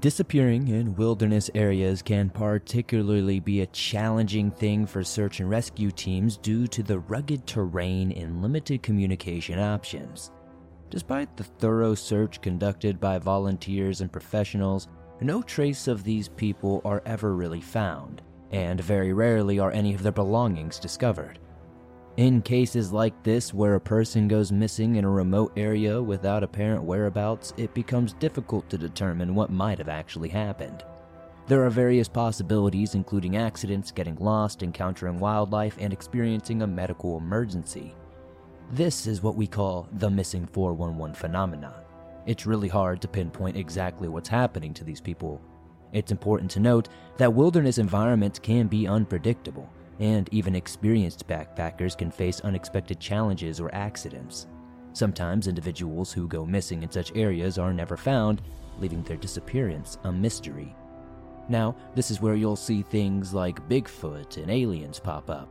Disappearing in wilderness areas can particularly be a challenging thing for search and rescue teams due to the rugged terrain and limited communication options. Despite the thorough search conducted by volunteers and professionals, no trace of these people are ever really found, and very rarely are any of their belongings discovered. In cases like this, where a person goes missing in a remote area without apparent whereabouts, it becomes difficult to determine what might have actually happened. There are various possibilities, including accidents, getting lost, encountering wildlife, and experiencing a medical emergency. This is what we call the missing 411 phenomenon. It's really hard to pinpoint exactly what's happening to these people. It's important to note that wilderness environments can be unpredictable and even experienced backpackers can face unexpected challenges or accidents. Sometimes individuals who go missing in such areas are never found, leaving their disappearance a mystery. Now, this is where you'll see things like Bigfoot and aliens pop up.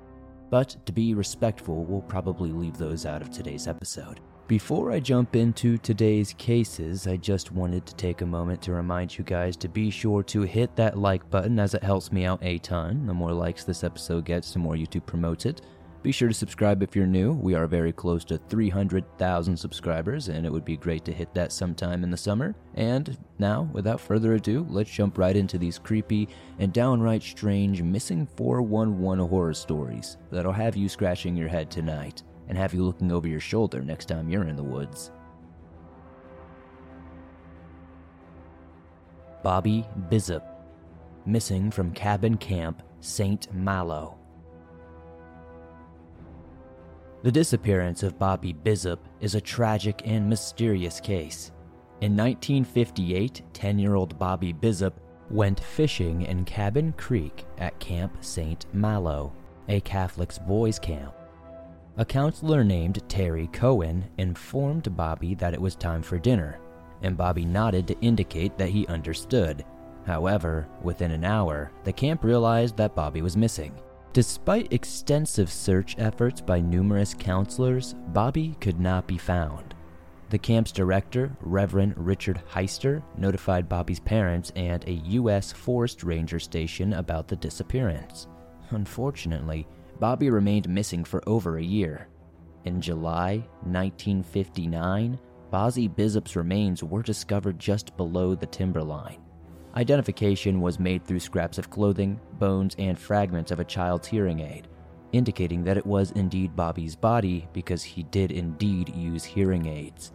But to be respectful, we'll probably leave those out of today's episode. Before I jump into today's cases, I just wanted to take a moment to remind you guys to be sure to hit that like button as it helps me out a ton. The more likes this episode gets, the more YouTube promotes it. Be sure to subscribe if you're new. We are very close to 300,000 subscribers, and it would be great to hit that sometime in the summer. And now, without further ado, let's jump right into these creepy and downright strange missing 411 horror stories that'll have you scratching your head tonight and have you looking over your shoulder next time you're in the woods. Bobby Bizup, missing from cabin camp St. Malo. The disappearance of Bobby Bizup is a tragic and mysterious case. In 1958, 10 year old Bobby Bizup went fishing in Cabin Creek at Camp St. Malo, a Catholic boys' camp. A counselor named Terry Cohen informed Bobby that it was time for dinner, and Bobby nodded to indicate that he understood. However, within an hour, the camp realized that Bobby was missing. Despite extensive search efforts by numerous counselors, Bobby could not be found. The camp's director, Reverend Richard Heister, notified Bobby's parents and a U.S. Forest Ranger station about the disappearance. Unfortunately, Bobby remained missing for over a year. In July 1959, Bobby Bizup's remains were discovered just below the timberline. Identification was made through scraps of clothing, bones, and fragments of a child's hearing aid, indicating that it was indeed Bobby's body because he did indeed use hearing aids.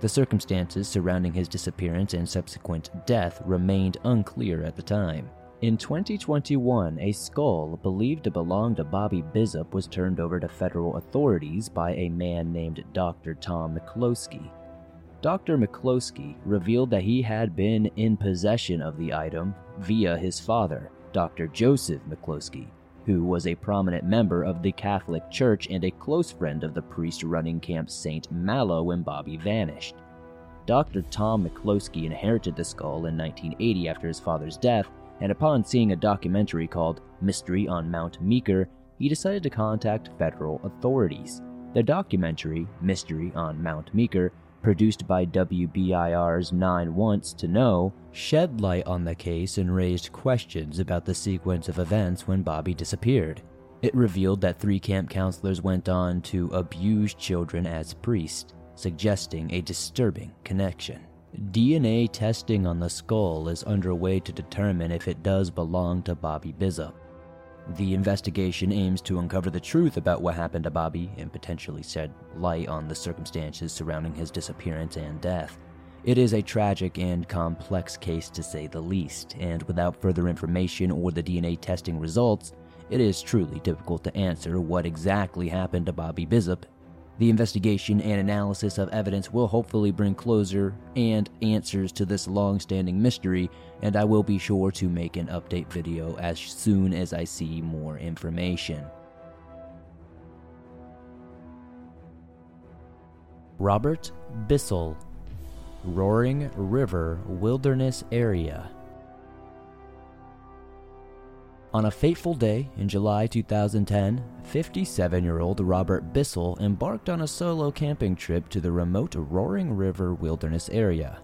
The circumstances surrounding his disappearance and subsequent death remained unclear at the time. In 2021, a skull believed to belong to Bobby Bizup was turned over to federal authorities by a man named Dr. Tom McCloskey. Dr. McCloskey revealed that he had been in possession of the item via his father, Dr. Joseph McCloskey, who was a prominent member of the Catholic Church and a close friend of the priest running Camp St. Malo when Bobby vanished. Dr. Tom McCloskey inherited the skull in 1980 after his father's death and upon seeing a documentary called Mystery on Mount Meeker, he decided to contact federal authorities. The documentary, Mystery on Mount Meeker, produced by WBIR's Nine Wants to Know, shed light on the case and raised questions about the sequence of events when Bobby disappeared. It revealed that three camp counselors went on to abuse children as priests, suggesting a disturbing connection. DNA testing on the skull is underway to determine if it does belong to Bobby Bizup. The investigation aims to uncover the truth about what happened to Bobby and potentially shed light on the circumstances surrounding his disappearance and death. It is a tragic and complex case to say the least, and without further information or the DNA testing results, it is truly difficult to answer what exactly happened to Bobby Bizup the investigation and analysis of evidence will hopefully bring closure and answers to this long standing mystery, and I will be sure to make an update video as soon as I see more information. Robert Bissell, Roaring River Wilderness Area. On a fateful day in July 2010, 57 year old Robert Bissell embarked on a solo camping trip to the remote Roaring River Wilderness area.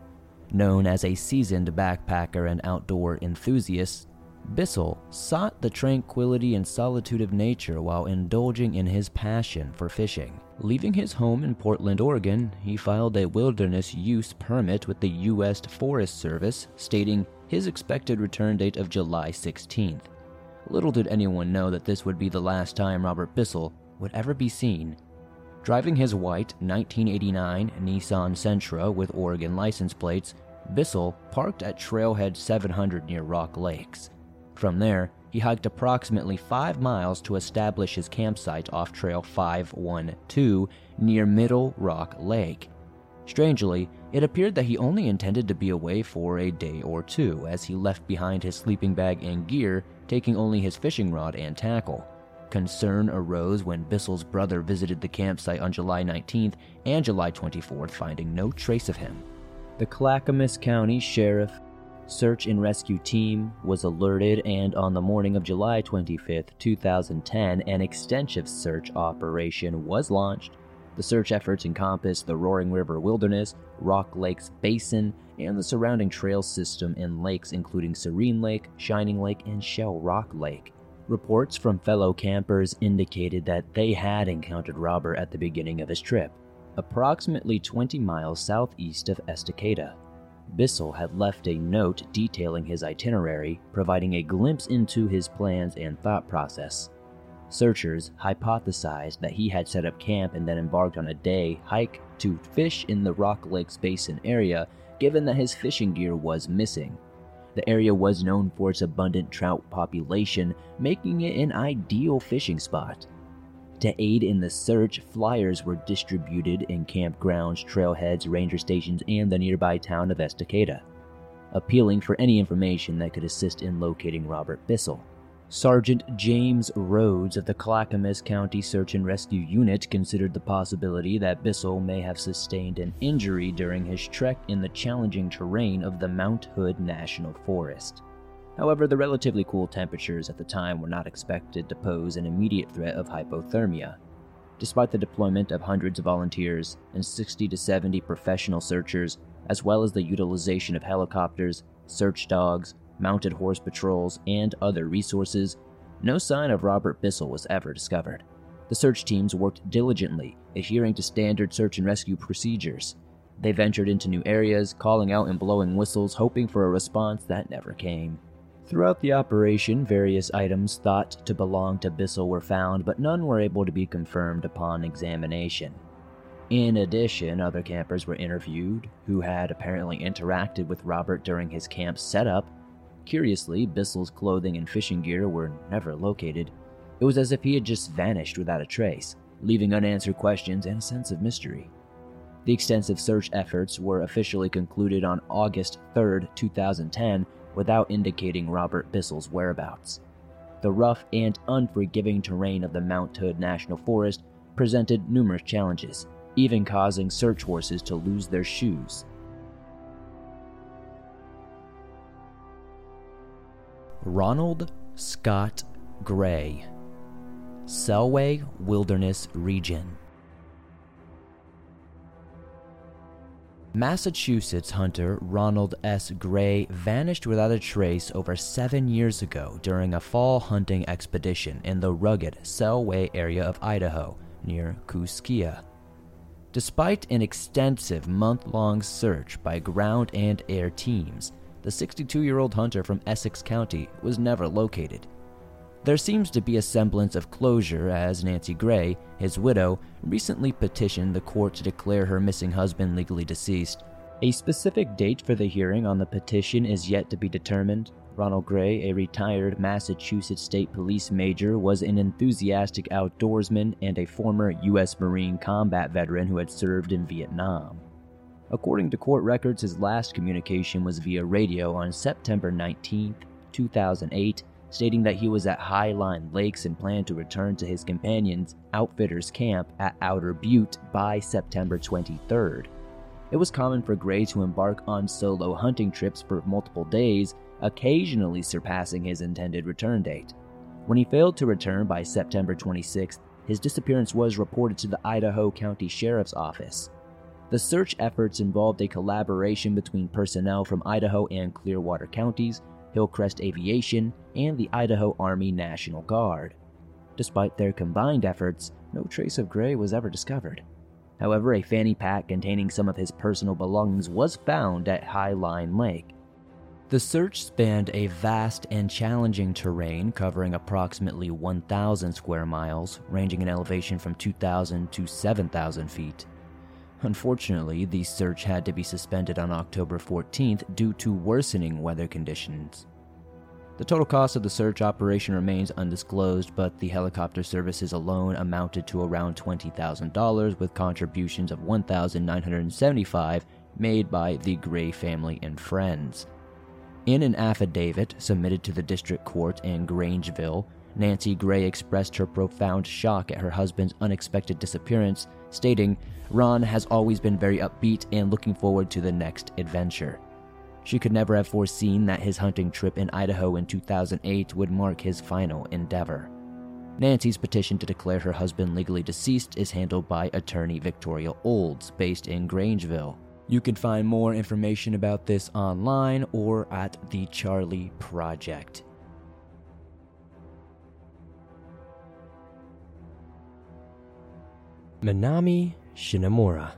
Known as a seasoned backpacker and outdoor enthusiast, Bissell sought the tranquility and solitude of nature while indulging in his passion for fishing. Leaving his home in Portland, Oregon, he filed a wilderness use permit with the U.S. Forest Service, stating his expected return date of July 16th. Little did anyone know that this would be the last time Robert Bissell would ever be seen. Driving his white 1989 Nissan Sentra with Oregon license plates, Bissell parked at Trailhead 700 near Rock Lakes. From there, he hiked approximately five miles to establish his campsite off Trail 512 near Middle Rock Lake. Strangely, it appeared that he only intended to be away for a day or two, as he left behind his sleeping bag and gear, taking only his fishing rod and tackle. Concern arose when Bissell's brother visited the campsite on July 19th and July 24th, finding no trace of him. The Clackamas County Sheriff search and rescue team was alerted, and on the morning of July 25, 2010, an extensive search operation was launched. The search efforts encompassed the Roaring River Wilderness, Rock Lakes Basin, and the surrounding trail system and lakes, including Serene Lake, Shining Lake, and Shell Rock Lake. Reports from fellow campers indicated that they had encountered Robert at the beginning of his trip, approximately 20 miles southeast of Estacada. Bissell had left a note detailing his itinerary, providing a glimpse into his plans and thought process. Searchers hypothesized that he had set up camp and then embarked on a day hike to fish in the Rock Lakes Basin area, given that his fishing gear was missing. The area was known for its abundant trout population, making it an ideal fishing spot. To aid in the search, flyers were distributed in campgrounds, trailheads, ranger stations, and the nearby town of Estacada, appealing for any information that could assist in locating Robert Bissell. Sergeant James Rhodes of the Clackamas County Search and Rescue Unit considered the possibility that Bissell may have sustained an injury during his trek in the challenging terrain of the Mount Hood National Forest. However, the relatively cool temperatures at the time were not expected to pose an immediate threat of hypothermia. Despite the deployment of hundreds of volunteers and 60 to 70 professional searchers, as well as the utilization of helicopters, search dogs, mounted horse patrols, and other resources, no sign of Robert Bissell was ever discovered. The search teams worked diligently, adhering to standard search and rescue procedures. They ventured into new areas, calling out and blowing whistles, hoping for a response that never came. Throughout the operation, various items thought to belong to Bissell were found, but none were able to be confirmed upon examination. In addition, other campers were interviewed who had apparently interacted with Robert during his camp setup. Curiously, Bissell's clothing and fishing gear were never located. It was as if he had just vanished without a trace, leaving unanswered questions and a sense of mystery. The extensive search efforts were officially concluded on August 3, 2010, without indicating Robert Bissell's whereabouts. The rough and unforgiving terrain of the Mount Hood National Forest presented numerous challenges, even causing search horses to lose their shoes. Ronald Scott Gray, Selway Wilderness Region. Massachusetts hunter Ronald S. Gray vanished without a trace over seven years ago during a fall hunting expedition in the rugged Selway area of Idaho near Kooskia. Despite an extensive month long search by ground and air teams, the 62 year old hunter from Essex County was never located. There seems to be a semblance of closure as Nancy Gray, his widow, recently petitioned the court to declare her missing husband legally deceased. A specific date for the hearing on the petition is yet to be determined. Ronald Gray, a retired Massachusetts State Police major, was an enthusiastic outdoorsman and a former U.S. Marine combat veteran who had served in Vietnam. According to court records, his last communication was via radio on September 19, 2008, stating that he was at Highline Lakes and planned to return to his companions' outfitters camp at Outer Butte by September 23rd. It was common for Gray to embark on solo hunting trips for multiple days, occasionally surpassing his intended return date. When he failed to return by September 26th, his disappearance was reported to the Idaho County Sheriff's Office. The search efforts involved a collaboration between personnel from Idaho and Clearwater counties, Hillcrest Aviation, and the Idaho Army National Guard. Despite their combined efforts, no trace of Gray was ever discovered. However, a fanny pack containing some of his personal belongings was found at High Line Lake. The search spanned a vast and challenging terrain covering approximately 1,000 square miles, ranging in elevation from 2,000 to 7,000 feet. Unfortunately, the search had to be suspended on October 14th due to worsening weather conditions. The total cost of the search operation remains undisclosed, but the helicopter services alone amounted to around $20,000 with contributions of 1,975 made by the Gray family and friends. In an affidavit submitted to the district court in Grangeville, Nancy Gray expressed her profound shock at her husband's unexpected disappearance, stating, Ron has always been very upbeat and looking forward to the next adventure. She could never have foreseen that his hunting trip in Idaho in 2008 would mark his final endeavor. Nancy's petition to declare her husband legally deceased is handled by attorney Victoria Olds, based in Grangeville. You can find more information about this online or at the Charley Project. Minami Shinomura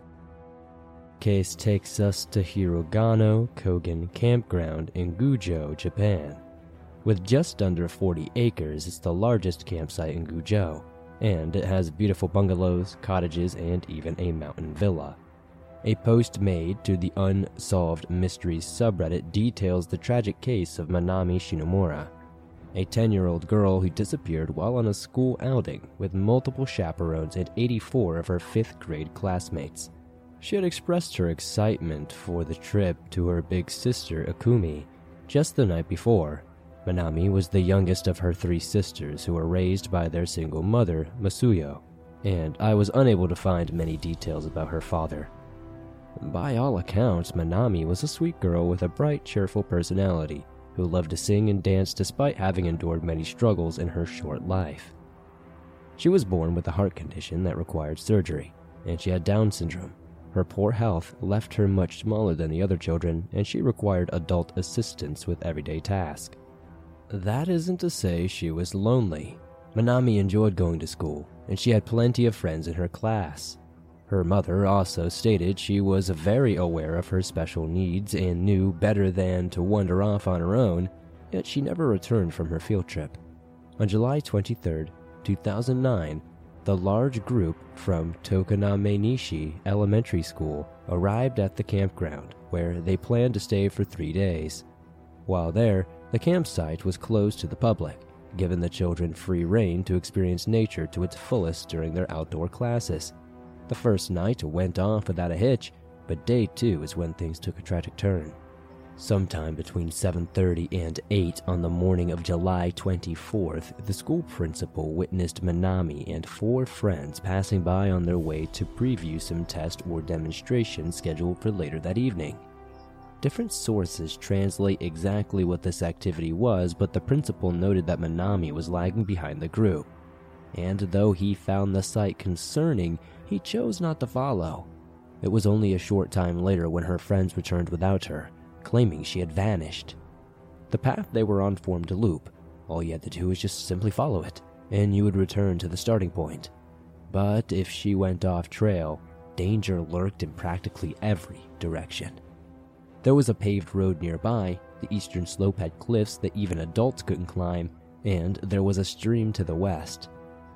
case takes us to Hirugano Kogen Campground in Gujo, Japan. With just under 40 acres, it's the largest campsite in Gujo, and it has beautiful bungalows, cottages, and even a mountain villa. A post made to the Unsolved Mysteries subreddit details the tragic case of Minami Shinomura, a 10 year old girl who disappeared while on a school outing with multiple chaperones and 84 of her 5th grade classmates. She had expressed her excitement for the trip to her big sister Akumi just the night before. Minami was the youngest of her three sisters who were raised by their single mother, Masuyo, and I was unable to find many details about her father. By all accounts, Minami was a sweet girl with a bright, cheerful personality who loved to sing and dance despite having endured many struggles in her short life. She was born with a heart condition that required surgery, and she had Down syndrome, her poor health left her much smaller than the other children, and she required adult assistance with everyday tasks. That isn't to say she was lonely. Minami enjoyed going to school, and she had plenty of friends in her class. Her mother also stated she was very aware of her special needs and knew better than to wander off on her own, yet she never returned from her field trip. On July 23, 2009, the large group from Tokoname-nishi Elementary School arrived at the campground, where they planned to stay for three days. While there, the campsite was closed to the public, giving the children free rein to experience nature to its fullest during their outdoor classes. The first night went off without a hitch, but day two is when things took a tragic turn. Sometime between 7:30 and 8 on the morning of July 24th, the school principal witnessed Minami and four friends passing by on their way to preview some test or demonstration scheduled for later that evening. Different sources translate exactly what this activity was, but the principal noted that Minami was lagging behind the group. And though he found the sight concerning, he chose not to follow. It was only a short time later when her friends returned without her claiming she had vanished. The path they were on formed a loop. All you had to do was just simply follow it, and you would return to the starting point. But if she went off trail, danger lurked in practically every direction. There was a paved road nearby, the eastern slope had cliffs that even adults couldn't climb, and there was a stream to the west.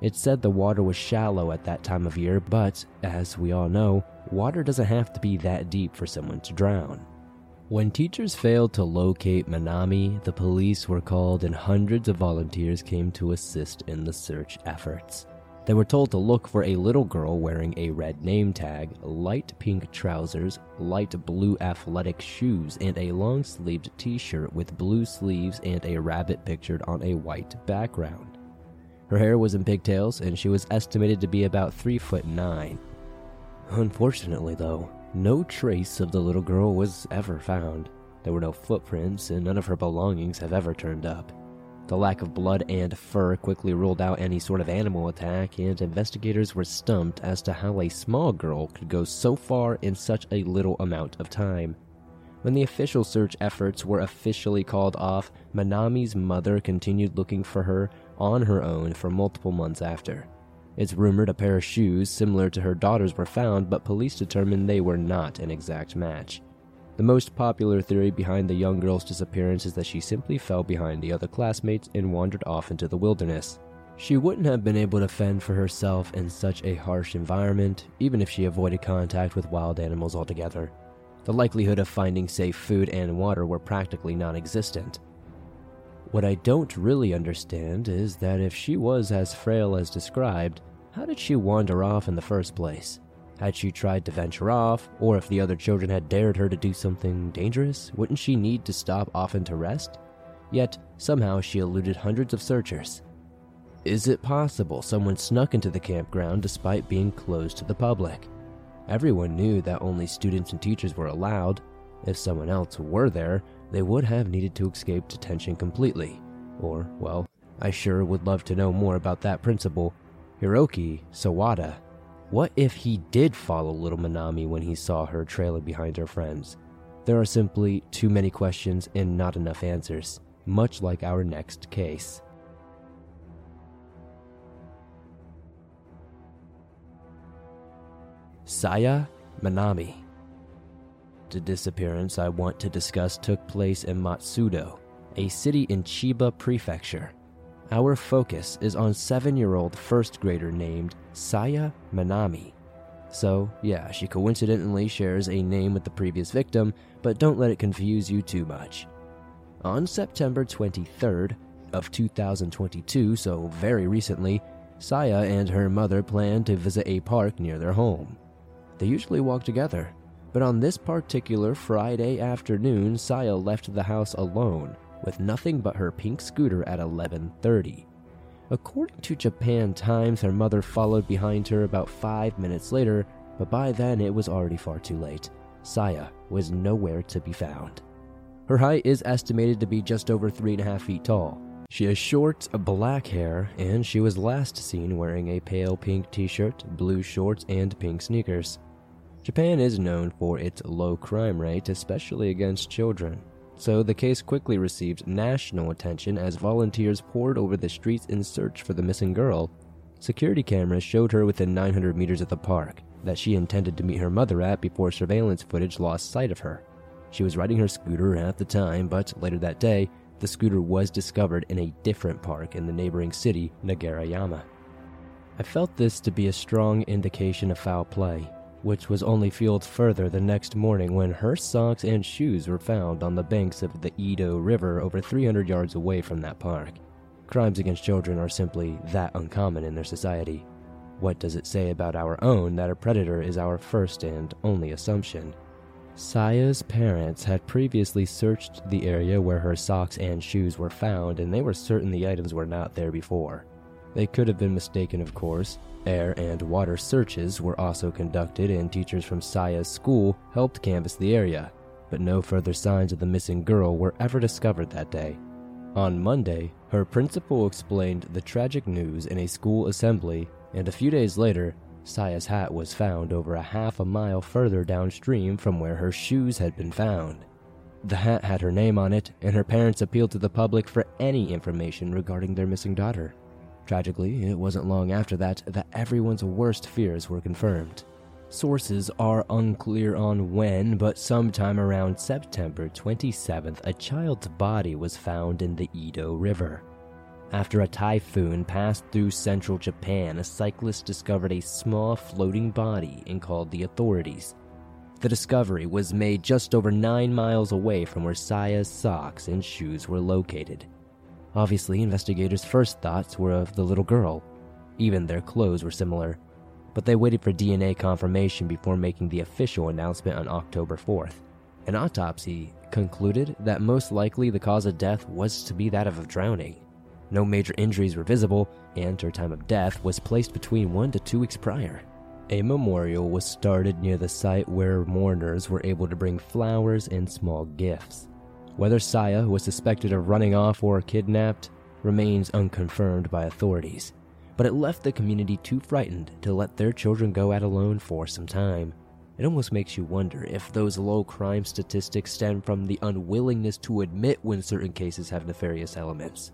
It said the water was shallow at that time of year, but, as we all know, water doesn't have to be that deep for someone to drown. When teachers failed to locate Minami, the police were called and hundreds of volunteers came to assist in the search efforts. They were told to look for a little girl wearing a red name tag, light pink trousers, light blue athletic shoes, and a long sleeved t shirt with blue sleeves and a rabbit pictured on a white background. Her hair was in pigtails, and she was estimated to be about 3 foot 9. Unfortunately, though, no trace of the little girl was ever found. There were no footprints, and none of her belongings have ever turned up. The lack of blood and fur quickly ruled out any sort of animal attack, and investigators were stumped as to how a small girl could go so far in such a little amount of time. When the official search efforts were officially called off, Manami's mother continued looking for her on her own for multiple months after. It's rumored a pair of shoes similar to her daughter's were found, but police determined they were not an exact match. The most popular theory behind the young girl's disappearance is that she simply fell behind the other classmates and wandered off into the wilderness. She wouldn't have been able to fend for herself in such a harsh environment, even if she avoided contact with wild animals altogether. The likelihood of finding safe food and water were practically non existent. What I don't really understand is that if she was as frail as described, how did she wander off in the first place? Had she tried to venture off, or if the other children had dared her to do something dangerous, wouldn't she need to stop often to rest? Yet, somehow she eluded hundreds of searchers. Is it possible someone snuck into the campground despite being closed to the public? Everyone knew that only students and teachers were allowed. If someone else were there, they would have needed to escape detention completely. Or, well, I sure would love to know more about that principle, Hiroki Sawada. What if he did follow little Manami when he saw her trailing behind her friends? There are simply too many questions and not enough answers, much like our next case. Saya Manami. The disappearance I want to discuss took place in Matsudo, a city in Chiba Prefecture, our focus is on seven year old first grader named Saya Manami. So, yeah, she coincidentally shares a name with the previous victim, but don't let it confuse you too much. On September 23rd of 2022, so very recently, Saya and her mother planned to visit a park near their home. They usually walk together, but on this particular Friday afternoon, Saya left the house alone with nothing but her pink scooter at 11:30. According to Japan Times, her mother followed behind her about 5 minutes later, but by then it was already far too late. Saya was nowhere to be found. Her height is estimated to be just over three and a half feet tall. She has short black hair, and she was last seen wearing a pale pink t shirt, blue shorts, and pink sneakers. Japan is known for its low crime rate, especially against children so the case quickly received national attention as volunteers poured over the streets in search for the missing girl. Security cameras showed her within 900 meters of the park that she intended to meet her mother at before surveillance footage lost sight of her. She was riding her scooter at the time, but later that day, the scooter was discovered in a different park in the neighboring city, Nagareyama. I felt this to be a strong indication of foul play, which was only fueled further the next morning when her socks and shoes were found on the banks of the Edo River over 300 yards away from that park. Crimes against children are simply that uncommon in their society. What does it say about our own that a predator is our first and only assumption? Saya's parents had previously searched the area where her socks and shoes were found, and they were certain the items were not there before. They could have been mistaken, of course, Air and water searches were also conducted, and teachers from Saya's school helped canvass the area, but no further signs of the missing girl were ever discovered that day. On Monday, her principal explained the tragic news in a school assembly, and a few days later, Saya's hat was found over a half a mile further downstream from where her shoes had been found. The hat had her name on it, and her parents appealed to the public for any information regarding their missing daughter. Tragically, it wasn't long after that that everyone's worst fears were confirmed. Sources are unclear on when, but sometime around September 27th, a child's body was found in the Edo River. After a typhoon passed through central Japan, a cyclist discovered a small floating body and called the authorities. The discovery was made just over nine miles away from where Saya's socks and shoes were located. Obviously, investigators' first thoughts were of the little girl. Even their clothes were similar. But they waited for DNA confirmation before making the official announcement on October 4th. An autopsy concluded that most likely the cause of death was to be that of drowning. No major injuries were visible, and her time of death was placed between one to two weeks prior. A memorial was started near the site where mourners were able to bring flowers and small gifts. Whether Saya was suspected of running off or kidnapped remains unconfirmed by authorities, but it left the community too frightened to let their children go out alone for some time. It almost makes you wonder if those low crime statistics stem from the unwillingness to admit when certain cases have nefarious elements.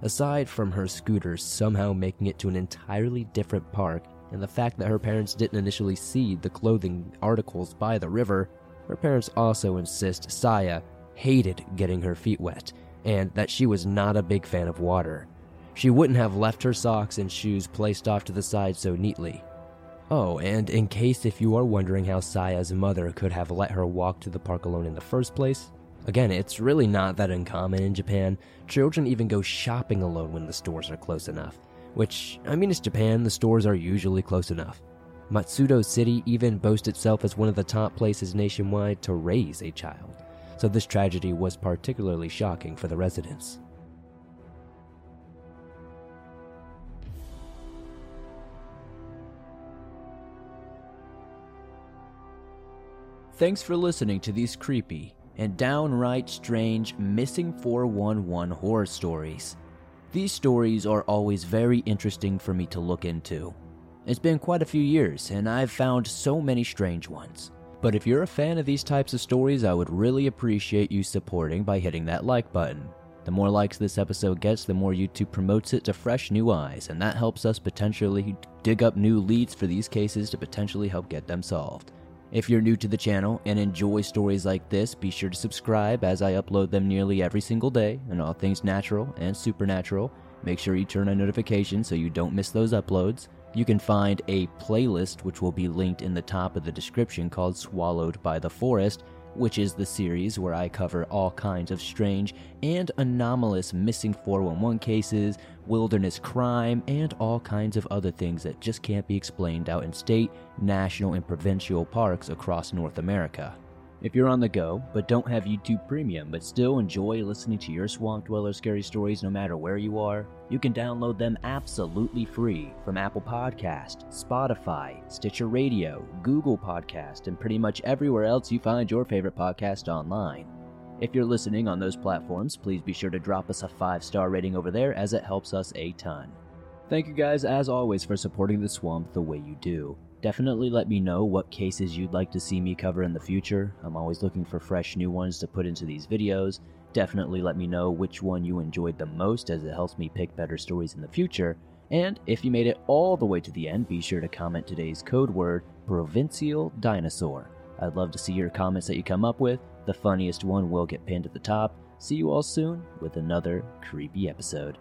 Aside from her scooter somehow making it to an entirely different park, and the fact that her parents didn't initially see the clothing articles by the river, her parents also insist Saya hated getting her feet wet, and that she was not a big fan of water. She wouldn't have left her socks and shoes placed off to the side so neatly. Oh, and in case if you are wondering how Saya's mother could have let her walk to the park alone in the first place, Again, it's really not that uncommon in Japan. Children even go shopping alone when the stores are close enough. Which, I mean, it's Japan, the stores are usually close enough. Matsudo City even boasts itself as one of the top places nationwide to raise a child. So this tragedy was particularly shocking for the residents. Thanks for listening to these creepy and downright strange missing 411 horror stories. These stories are always very interesting for me to look into. It's been quite a few years, and I've found so many strange ones. But if you're a fan of these types of stories, I would really appreciate you supporting by hitting that like button. The more likes this episode gets, the more YouTube promotes it to fresh new eyes, and that helps us potentially dig up new leads for these cases to potentially help get them solved. If you're new to the channel and enjoy stories like this, be sure to subscribe as I upload them nearly every single day and all things natural and supernatural. Make sure you turn on notifications so you don't miss those uploads. You can find a playlist which will be linked in the top of the description called Swallowed by the Forest, which is the series where I cover all kinds of strange and anomalous missing 411 cases, wilderness crime, and all kinds of other things that just can't be explained out in state, national, and provincial parks across North America. If you're on the go, but don't have YouTube Premium, but still enjoy listening to your Swamp Dweller scary stories no matter where you are, you can download them absolutely free from Apple Podcast, Spotify, Stitcher Radio, Google Podcast, and pretty much everywhere else you find your favorite podcast online. If you're listening on those platforms, please be sure to drop us a five star rating over there as it helps us a ton. Thank you guys, as always, for supporting the swamp the way you do. Definitely let me know what cases you'd like to see me cover in the future. I'm always looking for fresh new ones to put into these videos. Definitely let me know which one you enjoyed the most as it helps me pick better stories in the future. And if you made it all the way to the end, be sure to comment today's code word, Provincial Dinosaur. I'd love to see your comments that you come up with. The funniest one will get pinned at the top. See you all soon with another creepy episode.